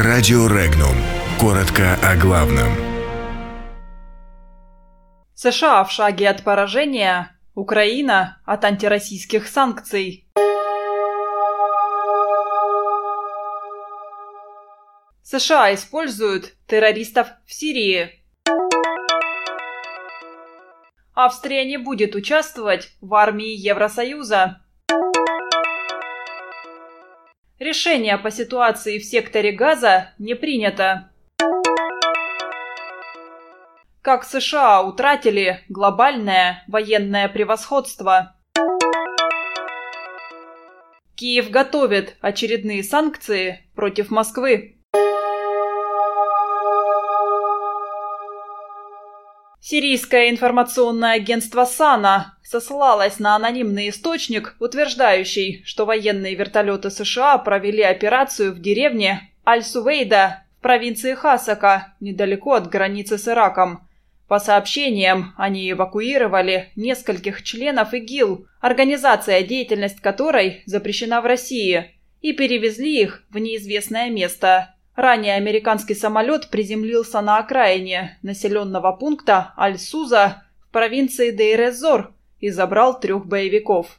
Радио Регнум. Коротко о главном. США в шаге от поражения. Украина от антироссийских санкций. США используют террористов в Сирии. Австрия не будет участвовать в армии Евросоюза. Решение по ситуации в секторе Газа не принято. Как США утратили глобальное военное превосходство. Киев готовит очередные санкции против Москвы. Сирийское информационное агентство САНА сослалось на анонимный источник, утверждающий, что военные вертолеты США провели операцию в деревне Аль-Сувейда в провинции Хасака, недалеко от границы с Ираком. По сообщениям, они эвакуировали нескольких членов ИГИЛ, организация, деятельность которой запрещена в России, и перевезли их в неизвестное место. Ранее американский самолет приземлился на окраине населенного пункта Аль-Суза в провинции Дейрезор и забрал трех боевиков.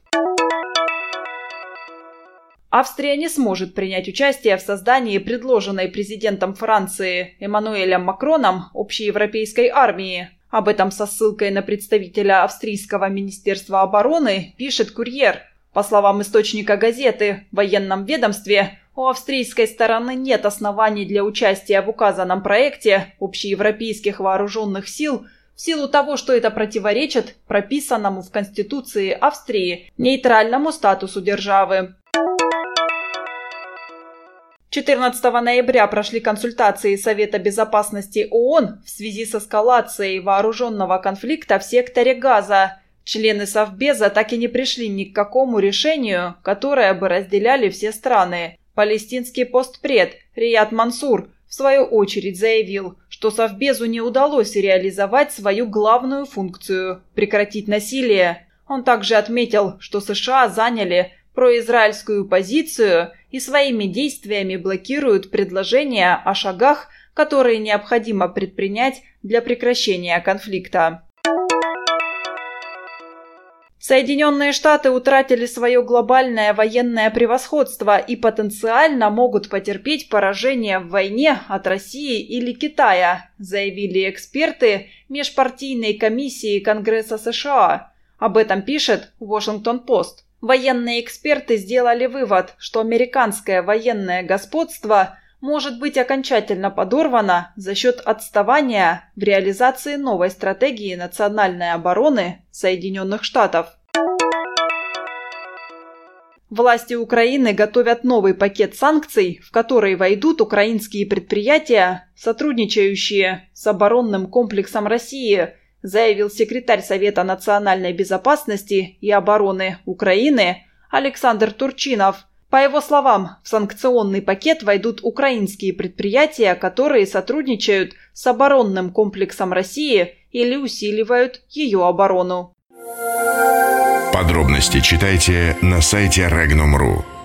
Австрия не сможет принять участие в создании предложенной президентом Франции Эммануэлем Макроном общеевропейской армии. Об этом со ссылкой на представителя австрийского министерства обороны пишет «Курьер». По словам источника газеты, в военном ведомстве у австрийской стороны нет оснований для участия в указанном проекте общеевропейских вооруженных сил в силу того, что это противоречит прописанному в Конституции Австрии нейтральному статусу державы. 14 ноября прошли консультации Совета безопасности ООН в связи с эскалацией вооруженного конфликта в секторе Газа. Члены Совбеза так и не пришли ни к какому решению, которое бы разделяли все страны. Палестинский постпред Рияд Мансур в свою очередь заявил, что Совбезу не удалось реализовать свою главную функцию – прекратить насилие. Он также отметил, что США заняли произраильскую позицию и своими действиями блокируют предложения о шагах, которые необходимо предпринять для прекращения конфликта. Соединенные Штаты утратили свое глобальное военное превосходство и потенциально могут потерпеть поражение в войне от России или Китая, заявили эксперты Межпартийной комиссии Конгресса США. Об этом пишет Washington-Post. Военные эксперты сделали вывод, что американское военное господство может быть окончательно подорвано за счет отставания в реализации новой стратегии национальной обороны Соединенных Штатов. Власти Украины готовят новый пакет санкций, в который войдут украинские предприятия, сотрудничающие с оборонным комплексом России, заявил секретарь Совета национальной безопасности и обороны Украины Александр Турчинов. По его словам, в санкционный пакет войдут украинские предприятия, которые сотрудничают с оборонным комплексом России или усиливают ее оборону. Подробности читайте на сайте Regnum.ru.